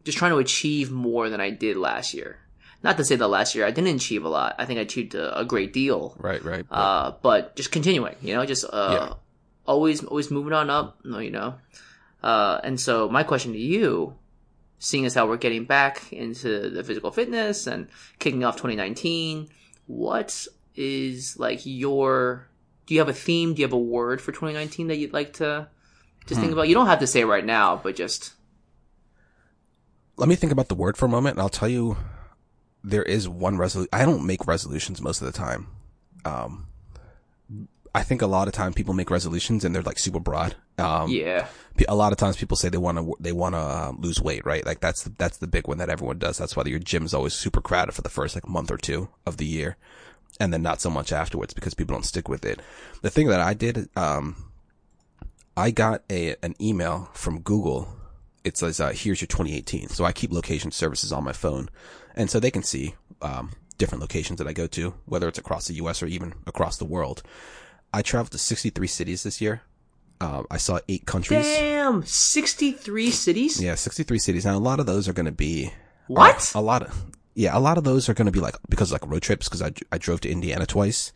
just trying to achieve more than I did last year. Not to say that last year I didn't achieve a lot. I think I achieved a, a great deal.
right, right.
Uh, but just continuing, you know, just, uh,
Yeah.
always, always moving on up, you know. Uh, and so my question to you, seeing as how we're getting back into the physical fitness and kicking off 2019, what is like your, do you have a theme? Do you have a word for 2019 that you'd like to just
Hmm.
think about? You don't have to say it right now, but just,
Let me think about the word for a moment, and I'll tell you. There is one resolution. I don't make resolutions most of the time. Um, I think a lot of time people make resolutions and they're like super broad. Um,
yeah.
A lot of times people say they want to they want to um, lose weight, right? Like that's the, that's the big one that everyone does. That's why your gym's always super crowded for the first like month or two of the year, and then not so much afterwards because people don't stick with it. The thing that I did, um, I got a an email from Google. It says, uh, "Here's your 2018." So I keep location services on my phone, and so they can see um, different locations that I go to, whether it's across the U.S. or even across the world. I traveled to 63 cities this year. Um, I saw eight countries.
Damn, 63 cities?
Yeah, 63 cities. Now, a lot of those are going to be.
What?
A lot of. Yeah, a lot of those are going to be like, because like road trips, because I, I drove to Indiana twice.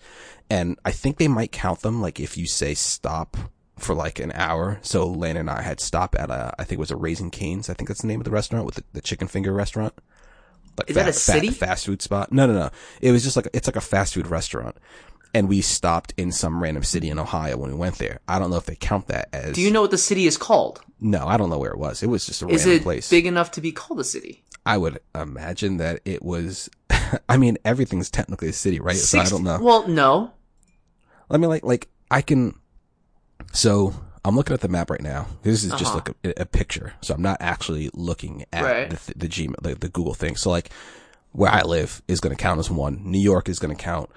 And I think they might count them like if you say stop for like an hour. So Lane and I had stop at a, I think it was a Raising Cane's. I think that's the name of the restaurant with the, the chicken finger restaurant. Like
Is that a city?
fast food spot? No, no, no. It was just like, it's like a fast food restaurant. And we stopped in some random city in Ohio when we went there. I don't know if they count that as.
Do you know what the city is called?
No, I don't know where it was. It was just a
Is
random
it
place.
big enough to be called a city?
I would imagine that it was. I mean, everything's technically a city, right? so I don't know.
Well, no.
Let me like, like, I can, so I'm looking at the map right now. This is just
Uh-huh.
like a, a picture. So I'm not actually looking at
Right.
the, th- the G, the, the Google thing. So like where I live is going to count as one. New York is going to count.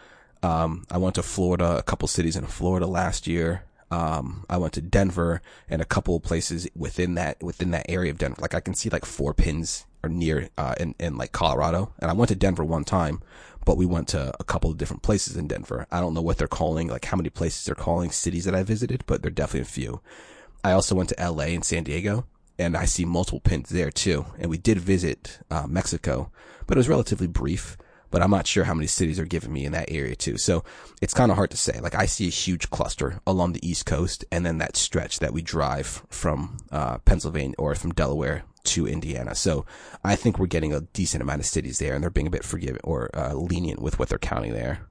Um, I went to Florida, a couple cities in Florida last year. Um, I went to Denver and a couple places within that, within that area of Denver. Like I can see like four pins or near, uh, in, in like Colorado. And I went to Denver one time, but we went to a couple of different places in Denver. I don't know what they're calling, like how many places they're calling cities that I visited, but they're definitely a few. I also went to LA and San Diego and I see multiple pins there too. And we did visit, uh, Mexico, but it was relatively brief, but I'm not sure how many cities are giving me in that area too. So it's kind of hard to say. Like I see a huge cluster along the East Coast and then that stretch that we drive from, uh, Pennsylvania or from Delaware to Indiana. So I think we're getting a decent amount of cities there and they're being a bit forgiving or, uh, lenient with what they're counting there.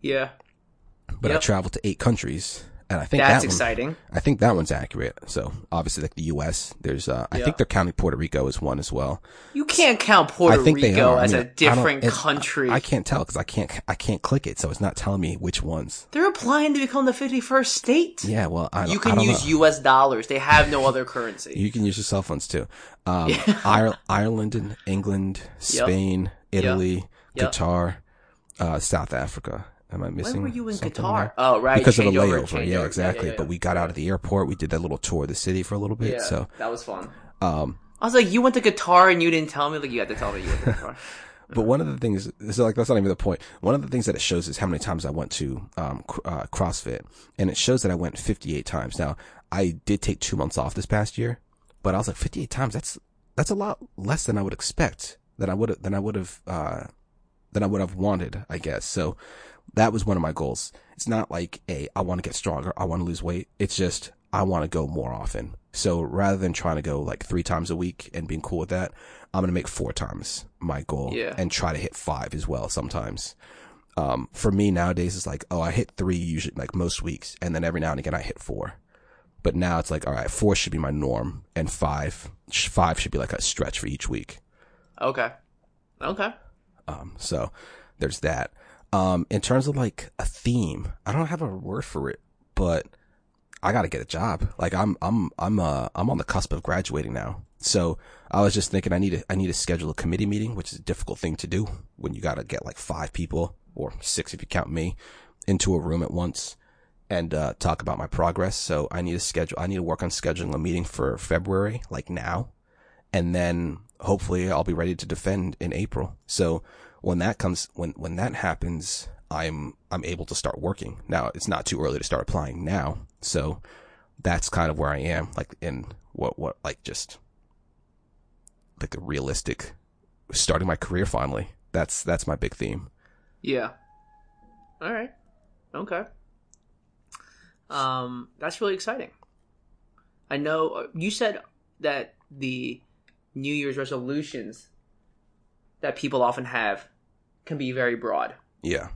Yeah.
But I traveled to eight countries and I think
That's
that one,
exciting.
I think that one's accurate. So obviously, like the U.S., there's, uh, I think they're counting Puerto Rico as one as well.
You can't count Puerto
I
Rico
are. I
as
mean,
a
I
different
it's-
country.
I can't tell because I can't, I can't click it, so it's not telling me which ones.
They're applying to become the 51st state.
Yeah, well, I,
You
I
can use
know.
U.S. dollars. They have no other currency.
You can use your cell phones too. Um, Ire- Ireland and England, Spain, Italy,
Yep.
Qatar, uh, South Africa. Am I missing?
When were you in
something
Qatar?
there?
Oh, right.
Because of the
change over,
layover. Yeah,
over.
exactly.
yeah,
But we got out of the airport. We did that little tour of the city for a little bit.
yeah,
So,
that was fun.
um,
I was like, you went to Qatar and you didn't tell me. Like, you had to tell me you went to Qatar.
But one of the things, so like that's not even the point. One of the things that it shows is how many times I went to um, uh, CrossFit, and it shows that I went 58 times. Now, I did take two months off this past year, but I was like 58 times. That's that's a lot less than I would expect. Than I would than I would have uh, than I would have wanted, I guess. So that was one of my goals. It's not like a I want to get stronger, I want to lose weight. It's just I want to go more often. So rather than trying to go like three times a week and being cool with that, I'm gonna make four times my goal
Yeah.
and try to hit five as well sometimes. Um, for me nowadays, it's like, oh, I hit three usually like most weeks, and then every now and again I hit four. But now it's like, all right, four should be my norm, and five, five should be like a stretch for each week.
Okay. Okay.
Um, so there's that. Um, in terms of like a theme, I don't have a word for it, but I gotta get a job. Like I'm, I'm, I'm, uh, I'm on the cusp of graduating now. So I was just thinking I need to, I need to schedule a committee meeting, which is a difficult thing to do when you gotta get like five people or six if you count me into a room at once and, uh, talk about my progress. So I need to schedule, I need to work on scheduling a meeting for February, like now. And then hopefully I'll be ready to defend in April. So when that comes, when, when that happens, I'm, I'm able to start working. Now it's not too early to start applying now. So that's kind of where I am, like in what, what, like just like a realistic starting my career finally. That's, that's my big theme.
Yeah. All right. Okay. Um, that's really exciting. I know uh, you said that the New Year's resolutions that people often have can be very broad.
Yeah.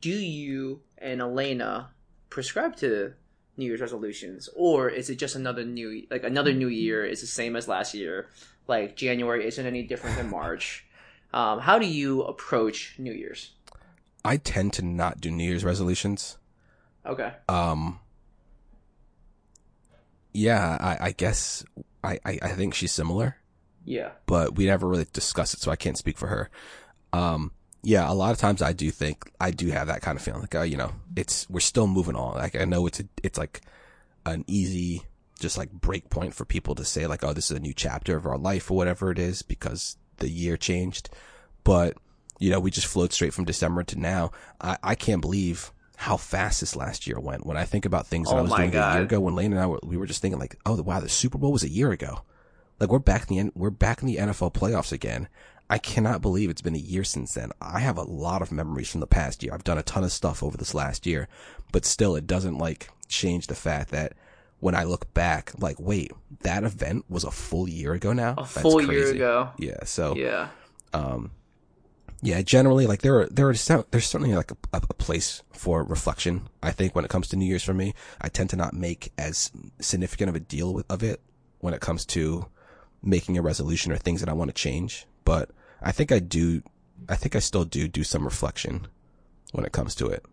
Do you and Elena prescribe to New Year's resolutions, or is it just another new like another New Year is the same as last year? Like January isn't any different than March. Um, how do you approach New Year's?
I tend to not do New Year's resolutions.
Okay.
Um, yeah, I, I guess I, I, I think she's similar.
Yeah.
but we never really discussed it, so I can't speak for her. Um, yeah, a lot of times I do think I do have that kind of feeling, like, uh, you know, it's we're still moving on. Like I know it's a, it's like an easy, just like break point for people to say like, oh, this is a new chapter of our life or whatever it is because the year changed. But you know, we just flowed straight from December to now. I, I can't believe how fast this last year went. When I think about things that
Oh
I was doing a year ago, when Lane and I were, we were just thinking like, oh, wow, the Super Bowl was a year ago. Like we're back in the we're back in the NFL playoffs again. I cannot believe it's been a year since then. I have a lot of memories from the past year. I've done a ton of stuff over this last year, but still it doesn't like change the fact that when I look back, like, wait, that event was a full year ago now?
A full year ago.
Yeah. So,
Yeah.
um, yeah, generally, like there are, there are, there's certainly like a, a a place for reflection. I think when it comes to New Year's for me, I tend to not make as significant of a deal with, of it when it comes to making a resolution or things that I want to change. But I think I do I think I still do do some reflection when it comes to it.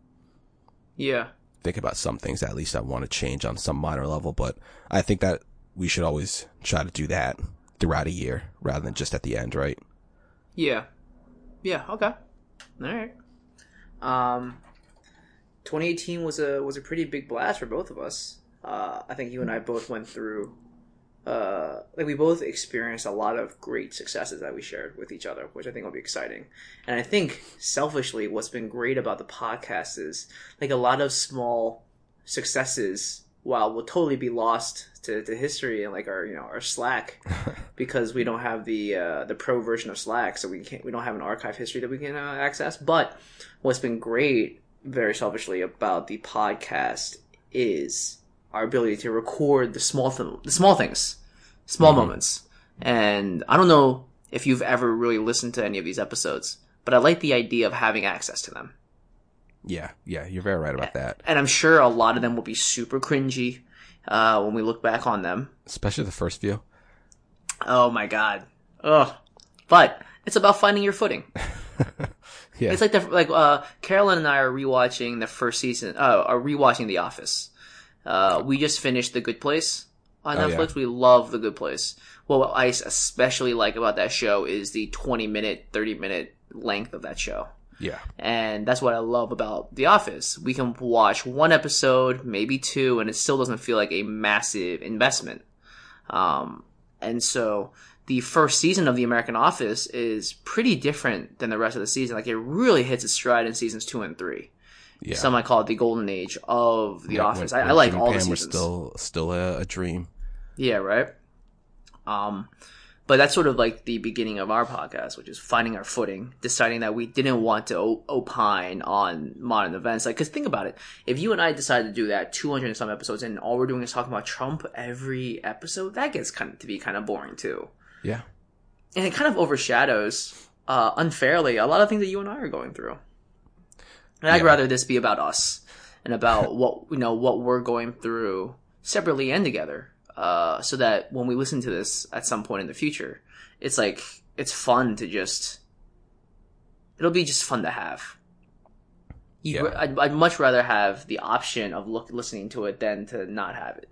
Yeah.
Think about some things that at least I want to change on some minor level, but I think that we should always try to do that throughout a year rather than just at the end, right?
Yeah. Yeah, okay. All right. Um 2018 was a was a pretty big blast for both of us. Uh, I think you and I both went through uh, like we both experienced a lot of great successes that we shared with each other, which I think will be exciting. And I think selfishly, what's been great about the podcast is like a lot of small successes, while will totally be lost to, to history and like our you know our Slack because we don't have the uh, the pro version of Slack, so we can't we don't have an archive history that we can uh, access. But what's been great, very selfishly, about the podcast is our ability to record the small th- the small things, small mm-hmm. moments. And I don't know if you've ever really listened to any of these episodes, but I like the idea of having access to them.
Yeah, yeah, you're very right about that.
And I'm sure a lot of them will be super cringy uh, when we look back on them,
especially the first few.
Oh my god, ugh! But it's about finding your footing. yeah, it's like the like uh, Carolyn and I are rewatching the first season. Uh, are rewatching The Office, uh, we just finished The Good Place on oh, Netflix. Yeah. We love The Good Place. What I especially like about that show is the 20 minute, 30 minute length of that show.
Yeah.
And that's what I love about The Office. We can watch one episode, maybe two, and it still doesn't feel like a massive investment. Um, and so the first season of The American Office is pretty different than the rest of the season. Like it really hits its stride in seasons two and three. Yeah. Some might call it the golden age of The yeah, Office. When, I, I, like all Pam the seasons.
still still a, a, dream.
Yeah, right. Um, but that's sort of like the beginning of our podcast, which is finding our footing, deciding that we didn't want to opine on modern events. Like, because think about it, if you and I decided to do that 200 and some episodes, and all we're doing is talking about Trump every episode, that gets kind of to be kind of boring too.
Yeah,
and it kind of overshadows uh, unfairly a lot of things that you and I are going through. And I'd rather this be about us and about what you know what we're going through separately and together, uh, so that when we listen to this at some point in the future, it's like it's fun to just. It'll be just fun to have. Yeah. I'd, I'd much rather have the option of look listening to it than to not have it.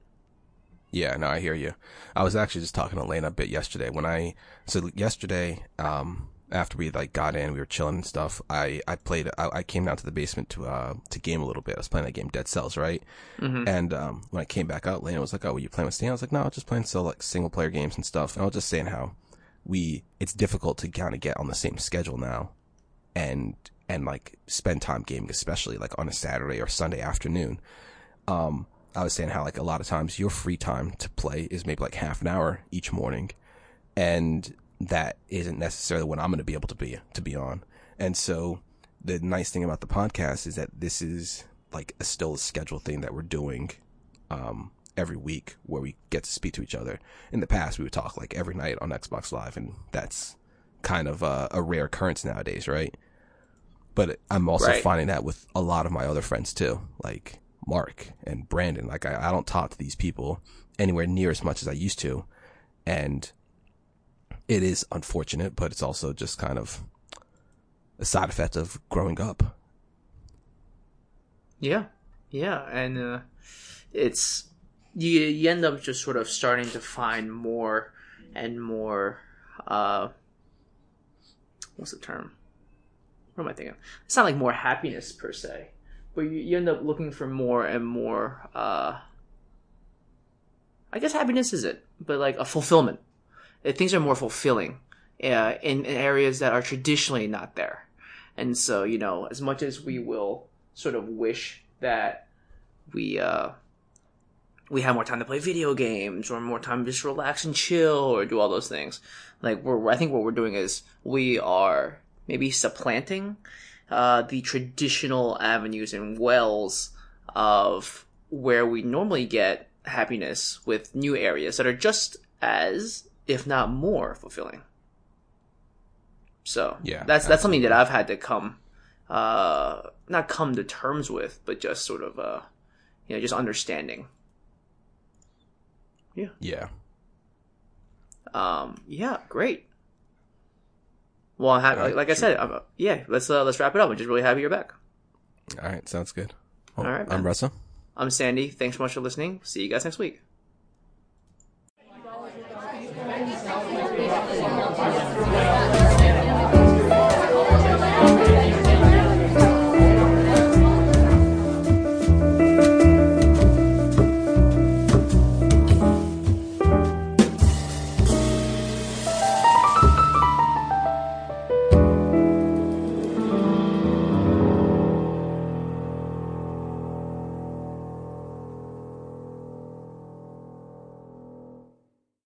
Yeah, no, I hear you. I was actually just talking to Lena a bit yesterday when I so yesterday, um, after we like got in, we were chilling and stuff. I I played. I, I came down to the basement to uh to game a little bit. I was playing that game Dead Cells, right? Mm-hmm. And um when I came back out, Lena was like, "Oh, were you playing with Stan?" I was like, "No, I was just playing still like single player games and stuff." And I was just saying how we it's difficult to kind of get on the same schedule now, and and like spend time gaming, especially like on a Saturday or Sunday afternoon. Um, I was saying how like a lot of times your free time to play is maybe like half an hour each morning, and that isn't necessarily what I'm going to be able to be to be on. And so the nice thing about the podcast is that this is like a still a schedule thing that we're doing um, every week where we get to speak to each other. In the past, we would talk like every night on Xbox Live, and that's kind of a, a rare occurrence nowadays, right? But I'm also right. finding that with a lot of my other friends too, like Mark and Brandon. Like I, I don't talk to these people anywhere near as much as I used to, and it is unfortunate, but it's also just kind of a side effect of growing up.
Yeah, yeah, and uh, it's you, you end up just sort of starting to find more and more. Uh, what's the term? What am I thinking? It's not like more happiness per se, but you, you end up looking for more and more. Uh, I guess happiness is it, but like a fulfillment things are more fulfilling uh, in, in areas that are traditionally not there. And so, you know, as much as we will sort of wish that we uh, we have more time to play video games or more time to just relax and chill or do all those things, like we're I think what we're doing is we are maybe supplanting uh, the traditional avenues and wells of where we normally get happiness with new areas that are just as if not more fulfilling. So yeah, that's absolutely. that's something that I've had to come, uh, not come to terms with, but just sort of, uh, you know, just understanding. Yeah.
Yeah.
Um. Yeah. Great. Well, I'm happy, like, like I said, I'm, yeah. Let's uh, let's wrap it up. I'm just really happy you're back.
All right, sounds good. Well,
All right,
I'm
man.
Russell.
I'm Sandy. Thanks so much for listening. See you guys next week. Amen.